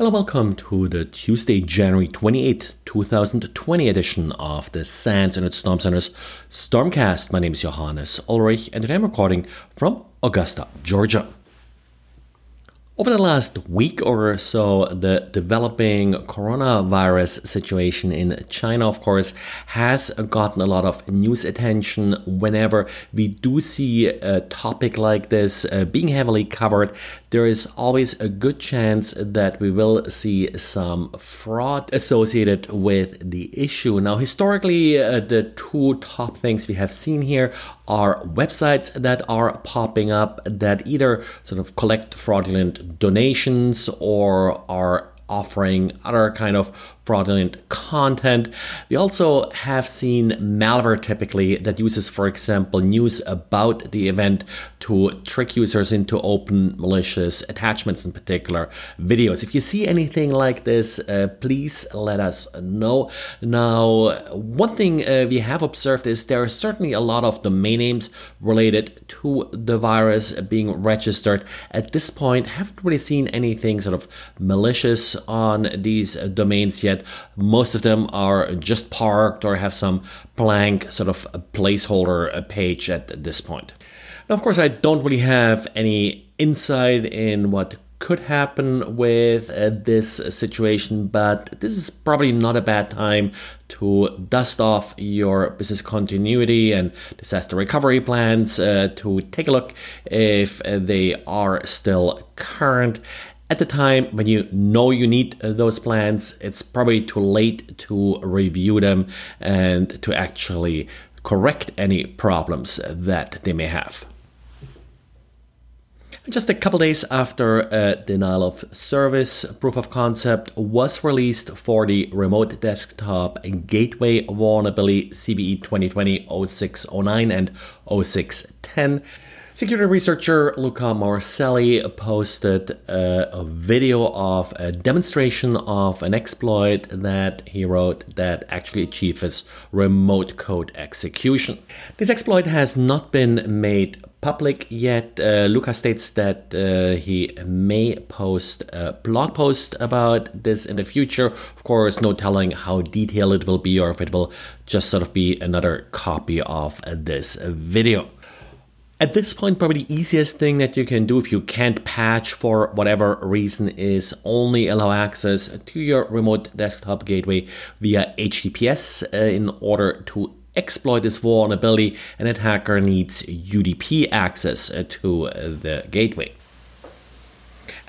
Hello, welcome to the Tuesday, January 28, 2020 edition of the SANS Internet Storm Center's Stormcast. My name is Johannes Ulrich, and today I'm recording from Augusta, Georgia. Over the last week or so, the developing coronavirus situation in China, of course, has gotten a lot of news attention whenever we do see a topic like this uh, being heavily covered there is always a good chance that we will see some fraud associated with the issue. Now, historically, uh, the two top things we have seen here are websites that are popping up that either sort of collect fraudulent donations or are offering other kind of fraudulent content. We also have seen malware typically that uses, for example, news about the event to trick users into open malicious attachments, in particular videos. If you see anything like this, uh, please let us know. Now, one thing uh, we have observed is there are certainly a lot of domain names related to the virus being registered. At this point, haven't really seen anything sort of malicious on these domains yet. Most of them are just parked or have some blank sort of placeholder page at this point. Now, of course, I don't really have any insight in what could happen with uh, this situation, but this is probably not a bad time to dust off your business continuity and disaster recovery plans uh, to take a look if they are still current at the time when you know you need uh, those plans, it's probably too late to review them and to actually correct any problems that they may have. Just a couple days after a denial of service proof of concept was released for the remote desktop gateway vulnerability CVE 2020 0609 and 0610. Security researcher Luca Marcelli posted a, a, video of a demonstration of an exploit that he wrote that actually achieves remote code execution. This exploit has not been made public yet. Uh, Luca states that uh, he may post a blog post about this in the future. Of course, no telling how detailed it will be or if it will just sort of be another copy of this video. At this point, probably the easiest thing that you can do if you can't patch for whatever reason is only allow access to your remote desktop gateway via HTTPS uh, in order to exploit this vulnerability. An attacker needs UDP access uh, to uh, the gateway.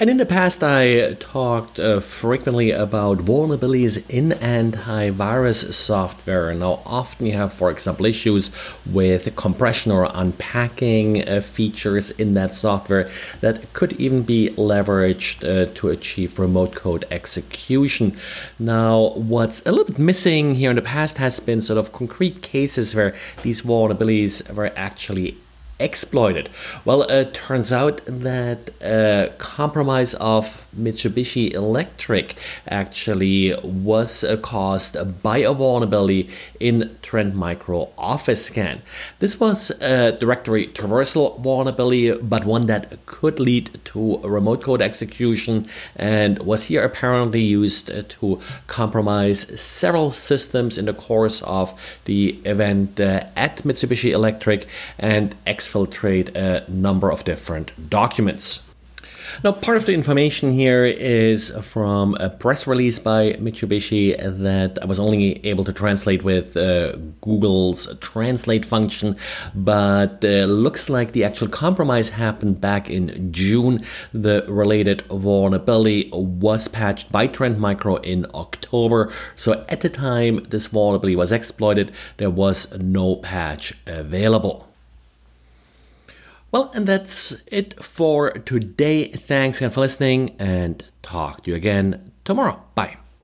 And in the past, I talked uh, frequently about vulnerabilities in antivirus software. Now, often you have, for example, issues with compression or unpacking uh, features in that software that could even be leveraged uh, to achieve remote code execution. Now, what's a little bit missing here in the past has been sort of concrete cases where these vulnerabilities were actually exploited? Well, it turns out that a compromise of Mitsubishi Electric actually was caused by a vulnerability in Trend Micro Office Scan. This was a directory traversal vulnerability, but one that could lead to remote code execution and was here apparently used to compromise several systems in the course of the event uh, at Mitsubishi Electric and exfiltrate a number of different documents. Now, part of the information here is from a press release by Mitsubishi that I was only able to translate with uh, Google's translate function, but uh, looks like the actual compromise happened back in June. The related vulnerability was patched by Trend Micro in October. So at the time this vulnerability was exploited, there was no patch available. Well, and that's it for today. Thanks again for listening and talk to you again tomorrow. Bye.